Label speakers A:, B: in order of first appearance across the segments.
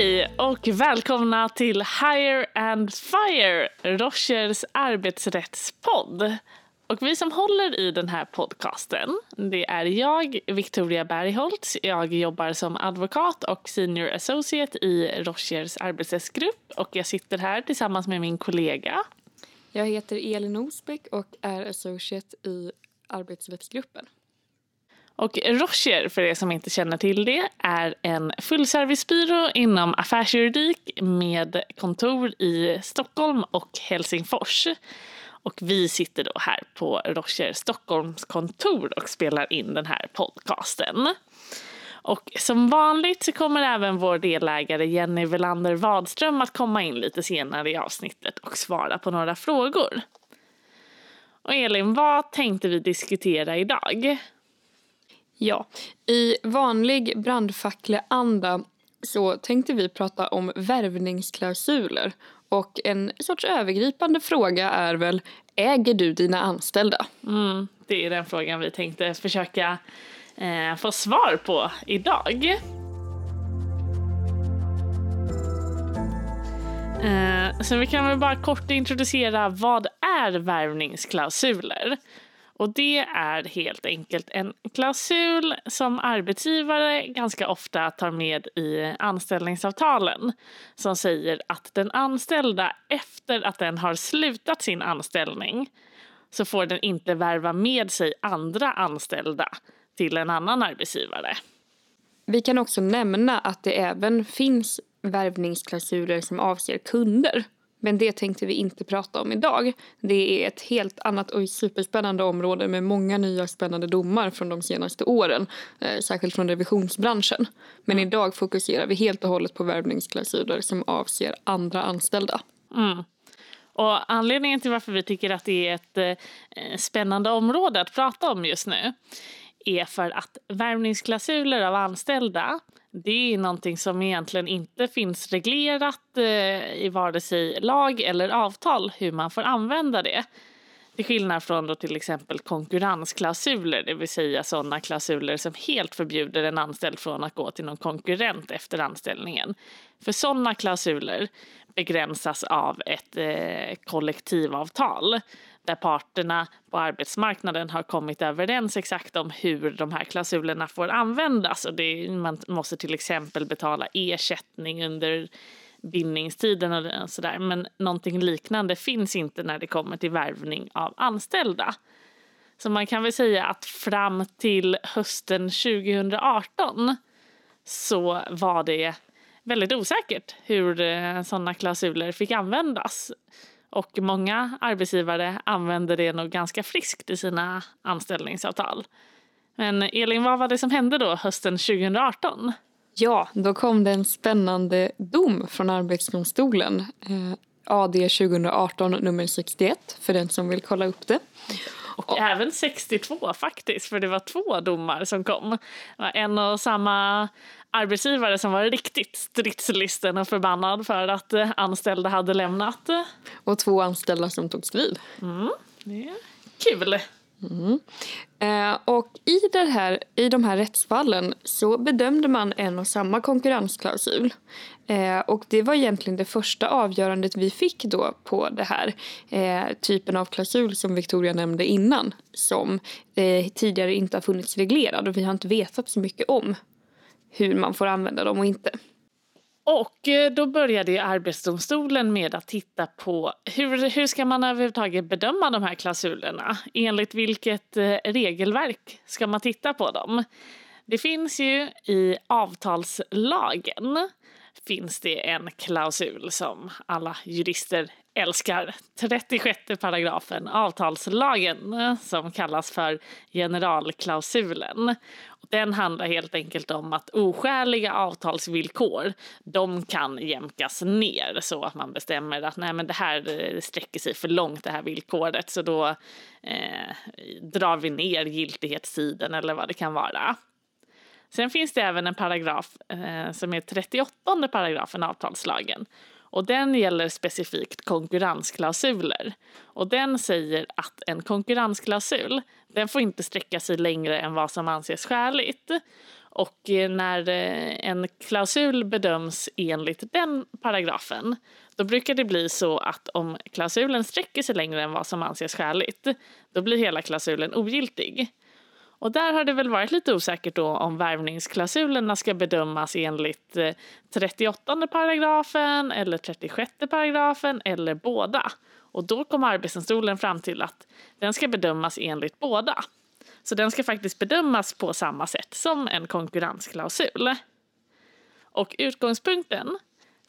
A: Hej och välkomna till Hire and Fire, Rochers arbetsrättspodd. Och vi som håller i den här podcasten, det är jag, Victoria Bergholtz. Jag jobbar som advokat och senior associate i Rochers arbetsrättsgrupp och jag sitter här tillsammans med min kollega.
B: Jag heter Elin Osbeck och är associate i arbetsrättsgruppen.
A: Och Rocher, för er som inte känner till det, är en fullservicebyrå inom affärsjuridik med kontor i Stockholm och Helsingfors. Och vi sitter då här på Rocher Stockholms kontor och spelar in den här podcasten. Och som vanligt så kommer även vår delägare Jenny Velander Wadström att komma in lite senare i avsnittet och svara på några frågor. Och Elin, vad tänkte vi diskutera idag?
B: Ja, i vanlig brandfacklig anda så tänkte vi prata om värvningsklausuler. Och en sorts övergripande fråga är väl, äger du dina anställda?
A: Mm, det är den frågan vi tänkte försöka eh, få svar på idag. Eh, så vi kan väl bara kort introducera vad är värvningsklausuler? Och det är helt enkelt en klausul som arbetsgivare ganska ofta tar med i anställningsavtalen som säger att den anställda efter att den har slutat sin anställning så får den inte värva med sig andra anställda till en annan arbetsgivare.
B: Vi kan också nämna att det även finns värvningsklausuler som avser kunder. Men det tänkte vi inte prata om idag. Det är ett helt annat och superspännande område med många nya spännande domar från de senaste åren. Eh, särskilt från revisionsbranschen. Men mm. idag fokuserar vi helt och hållet på värvningsklausuler som avser andra anställda.
A: Mm. Och anledningen till varför vi tycker att det är ett eh, spännande område att prata om just nu är för att värvningsklausuler av anställda det är någonting som egentligen inte finns reglerat eh, i vare sig lag eller avtal hur man får använda det. Till skillnad från då till exempel konkurrensklausuler, det vill säga sådana klausuler som helt förbjuder en anställd från att gå till någon konkurrent efter anställningen. För sådana klausuler begränsas av ett eh, kollektivavtal där parterna på arbetsmarknaden har kommit överens exakt om hur de här klausulerna får användas. Och det, man måste till exempel betala ersättning under bindningstiden och sådär. Men någonting liknande finns inte när det kommer till värvning av anställda. Så man kan väl säga att fram till hösten 2018 så var det väldigt osäkert hur eh, sådana klausuler fick användas. Och många arbetsgivare använder det nog ganska friskt i sina anställningsavtal. Men Elin, vad var det som hände då hösten 2018?
B: Ja, då kom det en spännande dom från Arbetsdomstolen. Eh, AD 2018 nummer 61 för den som vill kolla upp det.
A: Och, och även 62 faktiskt, för det var två domar som kom. En och samma arbetsgivare som var riktigt stridslisten och förbannad för att eh, anställda hade lämnat.
B: Och två anställda som tog strid.
A: Mm, det är kul.
B: Mm. Eh, och i, det här, i de här rättsfallen så bedömde man en och samma konkurrensklausul. Eh, och det var egentligen det första avgörandet vi fick då på det här eh, typen av klausul som Victoria nämnde innan som eh, tidigare inte har funnits reglerad och vi har inte vetat så mycket om hur man får använda dem och inte.
A: Och eh, då började Arbetsdomstolen med att titta på hur, hur ska man överhuvudtaget bedöma de här klausulerna? Enligt vilket eh, regelverk ska man titta på dem? Det finns ju i avtalslagen finns det en klausul som alla jurister älskar. 36 paragrafen avtalslagen som kallas för generalklausulen. Den handlar helt enkelt om att oskäliga avtalsvillkor de kan jämkas ner så att man bestämmer att nej men det här eh, sträcker sig för långt det här villkoret så då eh, drar vi ner giltighetstiden eller vad det kan vara. Sen finns det även en paragraf eh, som är 38 paragrafen avtalslagen och den gäller specifikt konkurrensklausuler. Och den säger att en konkurrensklausul den får inte sträcka sig längre än vad som anses skäligt. Och eh, när eh, en klausul bedöms enligt den paragrafen då brukar det bli så att om klausulen sträcker sig längre än vad som anses skäligt då blir hela klausulen ogiltig. Och där har det väl varit lite osäkert då om värvningsklausulerna ska bedömas enligt eh, 38 paragrafen eller 36 paragrafen eller båda. Och då kom Arbetsdomstolen fram till att den ska bedömas enligt båda. Så den ska faktiskt bedömas på samma sätt som en konkurrensklausul. Och utgångspunkten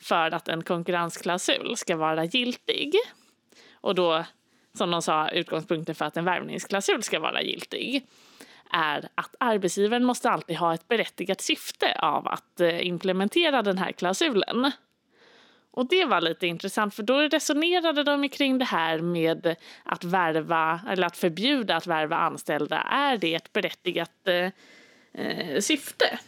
A: för att en konkurrensklausul ska vara giltig och då, som de sa, utgångspunkten för att en värvningsklausul ska vara giltig är att arbetsgivaren måste alltid ha ett berättigat syfte av att eh, implementera den här klausulen. Och det var lite intressant för då resonerade de kring det här med att värva eller att förbjuda att värva anställda. Är det ett berättigat eh, eh syfte?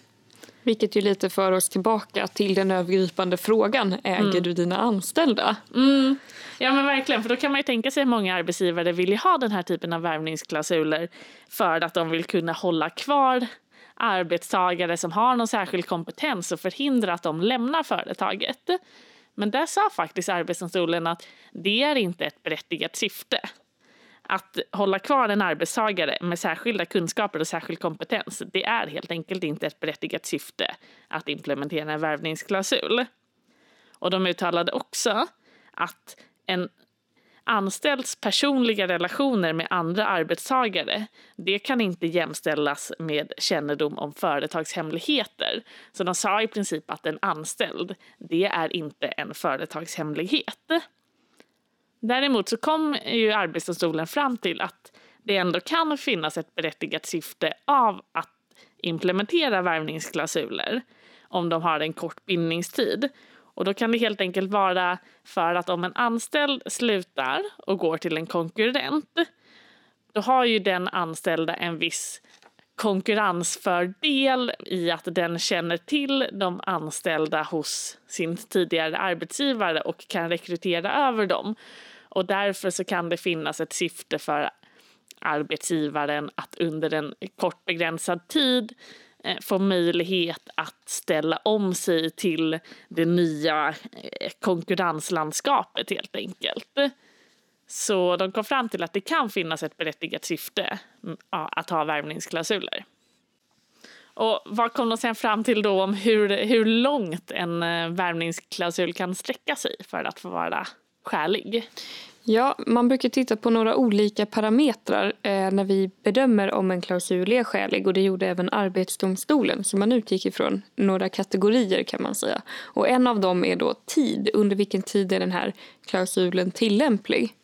B: Vilket ju lite för oss tillbaka till den övergripande frågan. Äger mm. du dina anställda?
A: Mm. Ja men verkligen, för då kan man ju tänka sig att många arbetsgivare vill ha den här typen av värvningsklausuler för att de vill kunna hålla kvar arbetstagare som har någon särskild kompetens och förhindra att de lämnar företaget. Men där sa faktiskt Arbetsdomstolen att det är inte ett berättigat syfte. Att hålla kvar en arbetstagare med särskilda kunskaper och särskild kompetens det är helt enkelt inte ett berättigat syfte att implementera en värvningsklausul. Och de uttalade också att en anställds personliga relationer med andra arbetstagare det kan inte jämställas med kännedom om företagshemligheter. Så de sa i princip att en anställd, det är inte en företagshemlighet. Däremot så kom ju Arbetsdomstolen fram till att det ändå kan finnas ett berättigat syfte av att implementera värvningsklausuler om de har en kort bindningstid. Och då kan det helt enkelt vara för att om en anställd slutar och går till en konkurrent då har ju den anställda en viss konkurrensfördel i att den känner till de anställda hos sin tidigare arbetsgivare och kan rekrytera över dem. Och därför så kan det finnas ett syfte för arbetsgivaren att under en kort begränsad tid eh, få möjlighet att ställa om sig till det nya eh, konkurrenslandskapet helt enkelt. Så de kom fram till att det kan finnas ett berättigat syfte mm, att ha värvningsklausuler. Och vad kom de sen fram till då om hur, hur långt en eh, värvningsklausul kan sträcka sig för att få vara skälig?
B: Ja, man brukar titta på några olika parametrar eh, när vi bedömer om en klausul är skälig och det gjorde även Arbetsdomstolen så man utgick ifrån några kategorier kan man säga. Och en av dem är då tid, under vilken tid är den här klausulen tillämplig?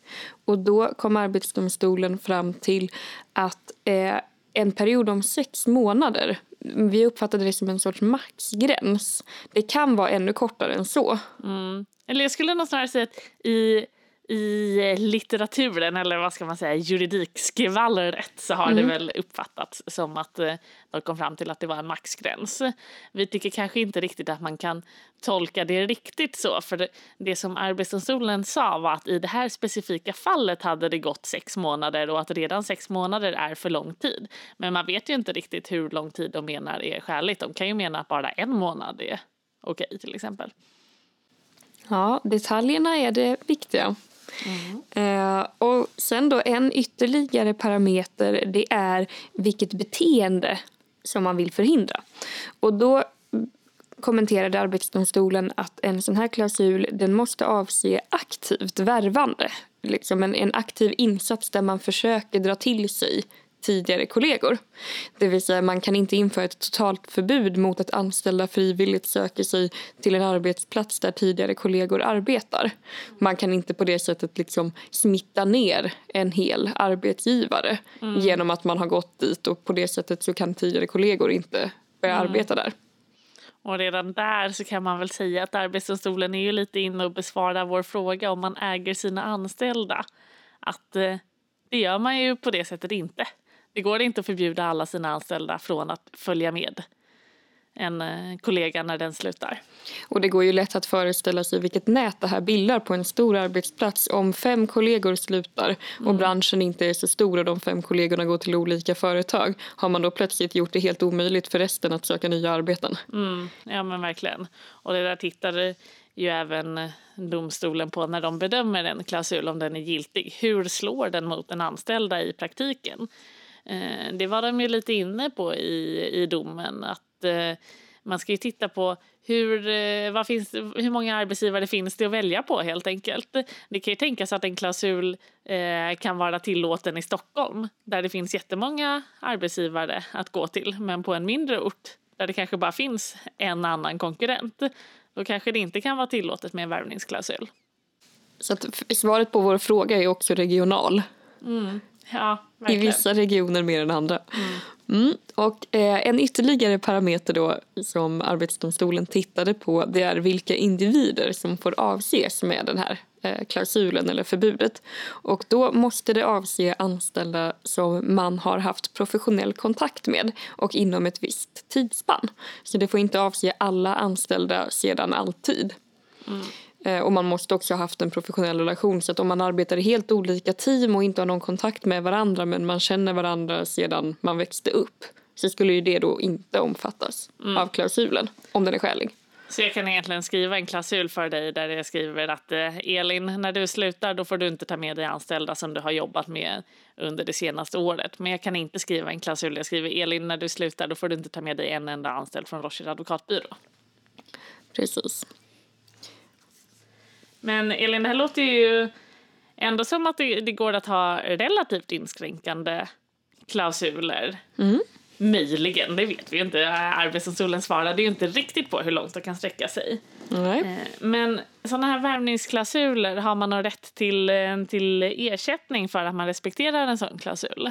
B: Och då kom Arbetsdomstolen fram till att eh, en period om sex månader vi uppfattade det som en sorts maxgräns. Det kan vara ännu kortare än så.
A: Mm. Eller jag skulle nog snarare säga att i i litteraturen, eller vad ska man säga, juridikskvallret så har mm. det väl uppfattats som att eh, de kom fram till att det var en maxgräns. Vi tycker kanske inte riktigt att man kan tolka det riktigt så, för det, det som Arbetsdomstolen sa var att i det här specifika fallet hade det gått sex månader och att redan sex månader är för lång tid. Men man vet ju inte riktigt hur lång tid de menar är skäligt. De kan ju mena att bara en månad är okej till exempel.
B: Ja, detaljerna är det viktiga. Mm. Eh, och sen då en ytterligare parameter det är vilket beteende som man vill förhindra. Och då kommenterade Arbetsdomstolen att en sån här klausul den måste avse aktivt värvande. Liksom en, en aktiv insats där man försöker dra till sig tidigare kollegor. Det vill säga man kan inte införa ett totalt förbud mot att anställda frivilligt söker sig till en arbetsplats där tidigare kollegor arbetar. Man kan inte på det sättet liksom smitta ner en hel arbetsgivare mm. genom att man har gått dit och på det sättet så kan tidigare kollegor inte börja mm. arbeta där.
A: Och redan där så kan man väl säga att Arbetsdomstolen är ju lite inne och besvarar vår fråga om man äger sina anställda. Att eh, det gör man ju på det sättet inte. Det går inte att förbjuda alla sina anställda från att följa med en eh, kollega när den slutar.
B: Och det går ju lätt att föreställa sig vilket nät det här bildar på en stor arbetsplats. Om fem kollegor slutar och mm. branschen inte är så stor och de fem kollegorna går till olika företag har man då plötsligt gjort det helt omöjligt för resten att söka nya arbeten.
A: Mm, ja men verkligen. Och det där tittar ju även domstolen på när de bedömer en klausul om den är giltig. Hur slår den mot den anställda i praktiken? Eh, det var de ju lite inne på i, i domen att eh, man ska ju titta på hur, eh, vad finns, hur många arbetsgivare finns det att välja på helt enkelt. Det kan ju tänkas att en klausul eh, kan vara tillåten i Stockholm där det finns jättemånga arbetsgivare att gå till men på en mindre ort där det kanske bara finns en annan konkurrent då kanske det inte kan vara tillåtet med en värvningsklausul.
B: Så att svaret på vår fråga är också regional.
A: Mm. Ja,
B: I vissa regioner mer än andra. Mm. Mm. Och eh, en ytterligare parameter då som Arbetsdomstolen tittade på det är vilka individer som får avses med den här eh, klausulen eller förbudet. Och då måste det avse anställda som man har haft professionell kontakt med och inom ett visst tidsspann. Så det får inte avse alla anställda sedan alltid. Mm. Eh, och man måste också ha haft en professionell relation. Så att om man arbetar i helt olika team och inte har någon kontakt med varandra men man känner varandra sedan man växte upp så skulle ju det då inte omfattas mm. av klausulen om den är skälig.
A: Så jag kan egentligen skriva en klausul för dig där jag skriver att eh, Elin, när du slutar då får du inte ta med dig anställda som du har jobbat med under det senaste året. Men jag kan inte skriva en klausul där jag skriver Elin, när du slutar då får du inte ta med dig en enda anställd från Rocher advokatbyrå.
B: Precis.
A: Men Elin, det här låter ju ändå som att det, det går att ha relativt inskränkande klausuler.
B: Mm.
A: Möjligen, det vet vi ju inte. Arbetsdomstolen svarade ju inte riktigt på hur långt det kan sträcka sig. Eh, men sådana här värvningsklausuler, har man någon rätt till, eh, till ersättning för att man respekterar en sån klausul?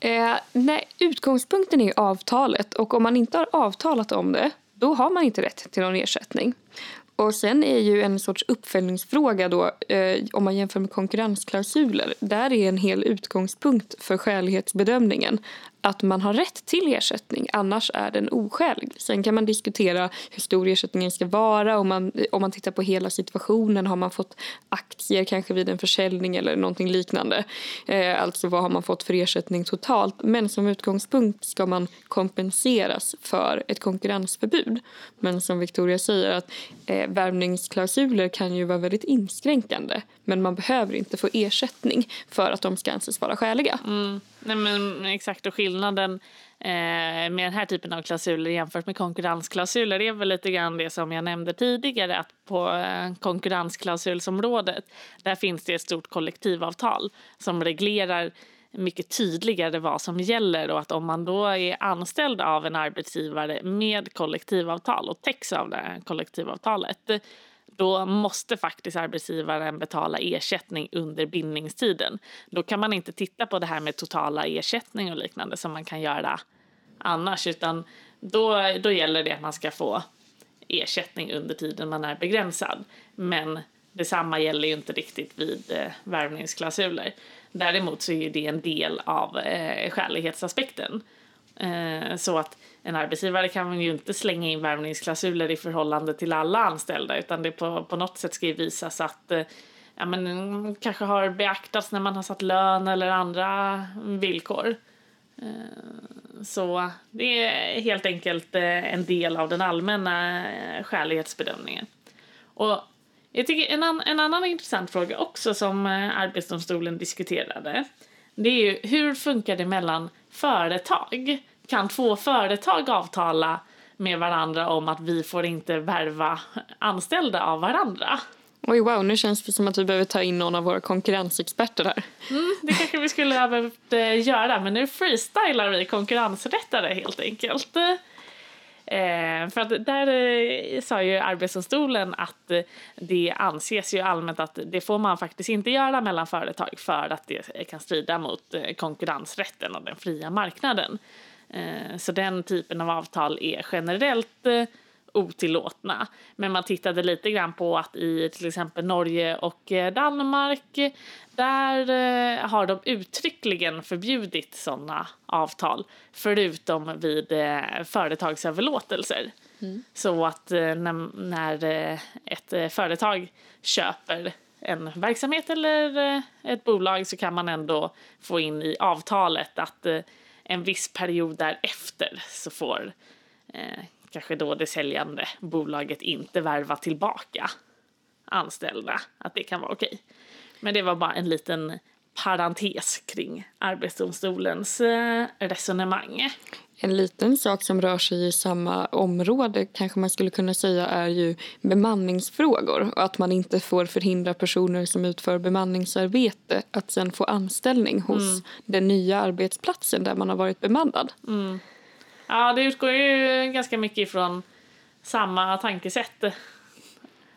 B: Eh, nej, utgångspunkten är avtalet och om man inte har avtalat om det då har man inte rätt till någon ersättning. Och sen är ju en sorts uppföljningsfråga då, eh, om man jämför med konkurrensklausuler. Där är en hel utgångspunkt för skälighetsbedömningen att man har rätt till ersättning, annars är den oskälig. Sen kan man diskutera hur stor ersättningen ska vara. Om man, om man tittar på hela situationen, har man fått aktier kanske vid en försäljning eller någonting liknande. Eh, alltså vad har man fått för ersättning totalt. Men som utgångspunkt ska man kompenseras för ett konkurrensförbud. Men som Victoria säger, att eh, värvningsklausuler kan ju vara väldigt inskränkande. Men man behöver inte få ersättning för att de ska anses vara skäliga.
A: Mm. Nej, men exakt, och skillnaden eh, med den här typen av klausuler jämfört med konkurrensklausuler är väl lite grann det som jag nämnde tidigare att på eh, konkurrensklausulsområdet där finns det ett stort kollektivavtal som reglerar mycket tydligare vad som gäller och att om man då är anställd av en arbetsgivare med kollektivavtal och täcks av det här kollektivavtalet då måste faktiskt arbetsgivaren betala ersättning under bindningstiden. Då kan man inte titta på det här med totala ersättning och liknande som man kan göra annars, utan då, då gäller det att man ska få ersättning under tiden man är begränsad. Men detsamma gäller ju inte riktigt vid eh, värvningsklausuler. Däremot så är det en del av eh, skälighetsaspekten. Eh, så att en arbetsgivare kan ju inte slänga in värvningsklausuler i förhållande till alla anställda utan det på, på något sätt ska ju visas att eh, ja, men, mm, kanske har beaktats när man har satt lön eller andra villkor. Eh, så det är helt enkelt eh, en del av den allmänna eh, skälighetsbedömningen. Och jag tycker en, an, en annan intressant fråga också som eh, Arbetsdomstolen diskuterade det är ju hur funkar det mellan företag? Kan två företag avtala med varandra om att vi får inte värva anställda av varandra.
B: Oj, wow, nu känns det som att vi behöver ta in någon av våra konkurrensexperter här.
A: Mm, det kanske vi skulle ha behövt eh, göra, men nu freestylar vi konkurrensrättare helt enkelt. Eh, för att där eh, sa ju Arbetsdomstolen att eh, det anses ju allmänt att det får man faktiskt inte göra mellan företag för att det kan strida mot eh, konkurrensrätten och den fria marknaden. Eh, så den typen av avtal är generellt eh, otillåtna. Men man tittade lite grann på att i till exempel Norge och eh, Danmark där har de uttryckligen förbjudit sådana avtal förutom vid företagsöverlåtelser. Mm. Så att när, när ett företag köper en verksamhet eller ett bolag så kan man ändå få in i avtalet att en viss period därefter så får eh, kanske då det säljande bolaget inte värva tillbaka anställda. Att det kan vara okej. Men det var bara en liten parentes kring Arbetsdomstolens eh, resonemang.
B: En liten sak som rör sig i samma område kanske man skulle kunna säga är ju bemanningsfrågor och att man inte får förhindra personer som utför bemanningsarbete att sen få anställning hos mm. den nya arbetsplatsen där man har varit bemannad.
A: Mm. Ja, det utgår ju ganska mycket ifrån samma tankesätt.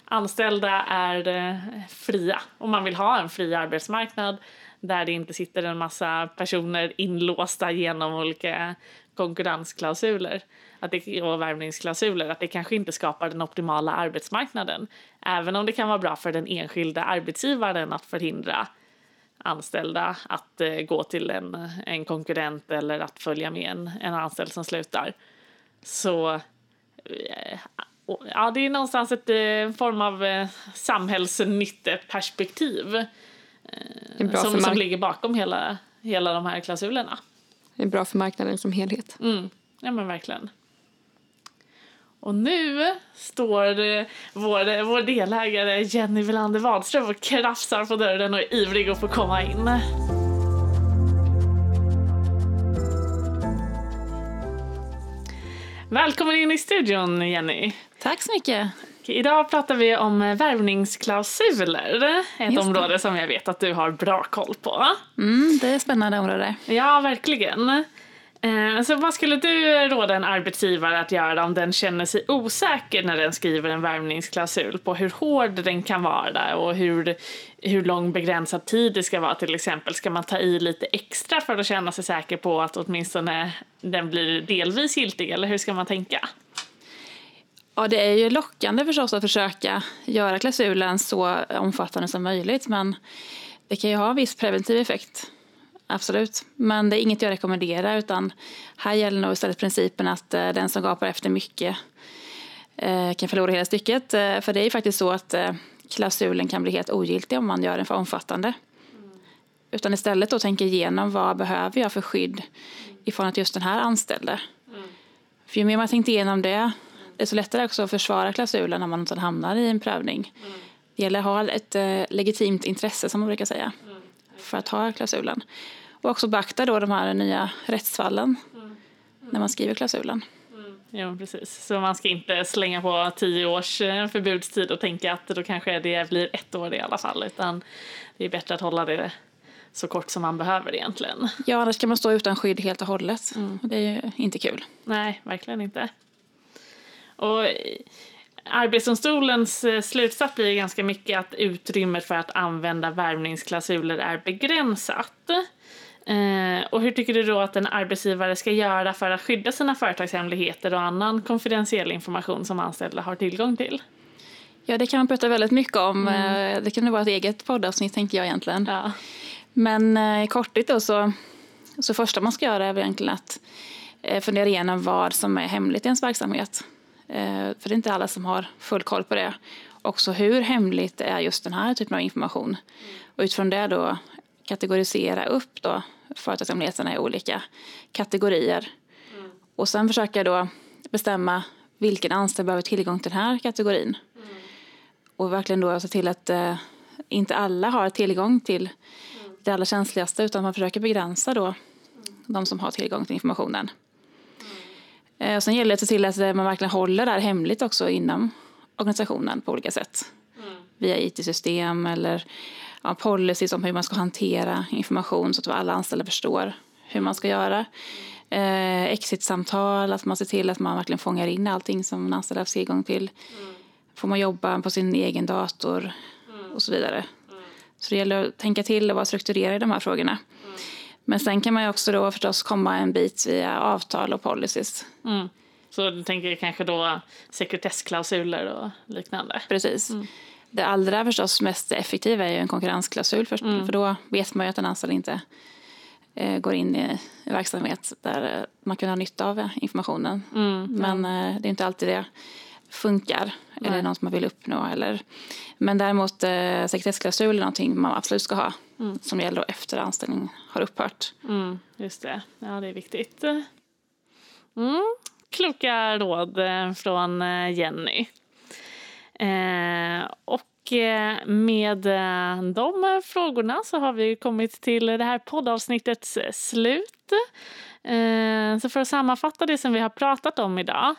A: Anställda är eh, fria och man vill ha en fri arbetsmarknad där det inte sitter en massa personer inlåsta genom olika konkurrensklausuler att det, och värvningsklausuler, att det kanske inte skapar den optimala arbetsmarknaden. Även om det kan vara bra för den enskilda arbetsgivaren att förhindra anställda att eh, gå till en, en konkurrent eller att följa med en, en anställd som slutar. Så eh, ja, det är någonstans ett eh, form av eh, samhällsnytteperspektiv eh, som, som ligger bakom hela, hela de här klausulerna.
B: Det är bra för marknaden som helhet.
A: Mm. Ja men verkligen. Och nu står vår, vår delägare Jenny Wilander Wadström och krafsar på dörren och är ivrig att få komma in. Välkommen in i studion Jenny.
C: Tack så mycket.
A: Idag pratar vi om värvningsklausuler, ett område som jag vet att du har bra koll på.
C: Mm, det är ett spännande område.
A: Ja, verkligen. Eh, så vad skulle du råda en arbetsgivare att göra om den känner sig osäker när den skriver en värvningsklausul på hur hård den kan vara och hur, hur lång begränsad tid det ska vara till exempel? Ska man ta i lite extra för att känna sig säker på att åtminstone den blir delvis giltig eller hur ska man tänka?
C: Ja, det är ju lockande förstås att försöka göra klausulen så omfattande som möjligt men det kan ju ha viss preventiv effekt absolut. Men det är inget jag rekommenderar utan här gäller nog istället principen att eh, den som gapar efter mycket eh, kan förlora hela stycket. Eh, för det är ju faktiskt så att klausulen kan bli helt ogiltig om man gör den för omfattande. Mm. Utan istället då tänka igenom vad behöver jag för skydd ifrån att just den här anställde. Mm. För ju mer man tänkt igenom det, desto lättare också att försvara klausulen när man hamnar i en prövning. Mm. Det gäller att ha ett legitimt intresse som man brukar säga för att ha klausulen. Och också beakta då de här nya rättsfallen mm. Mm. när man skriver klausulen.
A: Mm. Ja, precis. Så man ska inte slänga på tio års eh, förbudstid och tänka att då kanske det blir ett år i alla fall, utan det är bättre att hålla det så kort som man behöver egentligen.
C: Ja, annars kan man stå utan skydd helt och hållet. Mm. Det är ju inte kul.
A: Nej, verkligen inte. Och Arbetsdomstolens eh, slutsats blir ganska mycket att utrymmet för att använda värvningsklausuler är begränsat. Eh, och hur tycker du då att en arbetsgivare ska göra för att skydda sina företagshemligheter och annan konfidentiell information som anställda har tillgång till?
C: Ja, det kan man prata väldigt mycket om. Mm. Eh, det kan vara ett eget poddavsnitt tänkte jag egentligen. Ja. Men i korthet då så, så första man ska göra är egentligen att fundera igenom vad som är hemligt i ens verksamhet. Eh, för det är inte alla som har full koll på det. Också hur hemligt är just den här typen av information. Och utifrån det då kategorisera upp då företagshemligheterna i olika kategorier. Mm. Och sen försöka då bestämma vilken anställd behöver tillgång till den här kategorin. Mm. Och verkligen då se till att eh, inte alla har tillgång till mm. det allra känsligaste utan man försöker begränsa då mm. de som har tillgång till informationen. Eh, och sen gäller det att se till att man verkligen håller det här hemligt också inom organisationen på olika sätt. Mm. Via IT-system eller ja, policies om hur man ska hantera information så att alla anställda förstår hur man ska göra. Eh, Exit-samtal, att man ser till att man verkligen fångar in allting som en anställd har tillgång till. Mm. Får man jobba på sin egen dator mm. och så vidare. Mm. Så det gäller att tänka till och vara strukturerad i de här frågorna. Men sen kan man ju också då förstås komma en bit via avtal och policies. Mm.
A: Så du tänker kanske då sekretessklausuler och liknande?
C: Precis. Mm. Det allra förstås mest effektiva är ju en konkurrensklausul för, mm. för då vet man ju att en anställd inte eh, går in i verksamhet där eh, man kan ha nytta av informationen. Mm, Men eh, det är inte alltid det funkar Nej. eller något man vill uppnå. Eller, men däremot eh, sekretessklausul är någonting man absolut ska ha mm. som gäller efter anställning har upphört.
A: Mm, just det, ja det är viktigt. Mm. Kloka råd eh, från eh, Jenny. Eh, och eh, med de frågorna så har vi kommit till det här poddavsnittets slut. Så för att sammanfatta det som vi har pratat om idag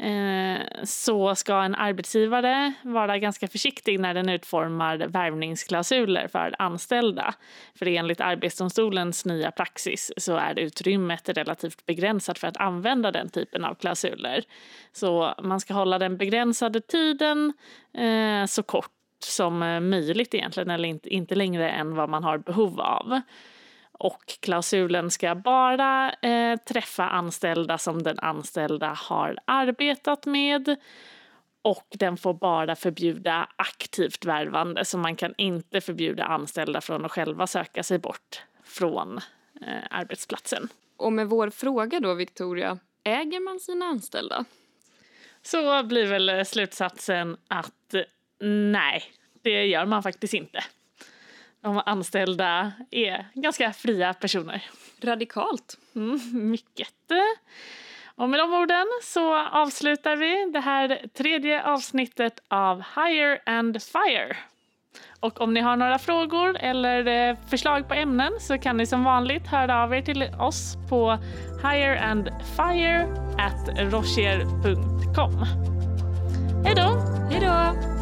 A: Eh, så ska en arbetsgivare vara ganska försiktig när den utformar värvningsklausuler för anställda. För enligt Arbetsdomstolens nya praxis så är utrymmet relativt begränsat för att använda den typen av klausuler. Så man ska hålla den begränsade tiden eh, så kort som möjligt egentligen eller inte, inte längre än vad man har behov av. Och klausulen ska bara eh, träffa anställda som den anställda har arbetat med. Och den får bara förbjuda aktivt värvande, så man kan inte förbjuda anställda från att själva söka sig bort från eh, arbetsplatsen.
B: Och med vår fråga då, Victoria, äger man sina anställda?
A: Så blir väl slutsatsen att nej, det gör man faktiskt inte de anställda är ganska fria personer.
B: Radikalt.
A: Mm, mycket. Och med de orden så avslutar vi det här tredje avsnittet av Hire and Fire. Och om ni har några frågor eller eh, förslag på ämnen så kan ni som vanligt höra av er till oss på hireandfire at rocher.com. Hej då!
B: Hej då!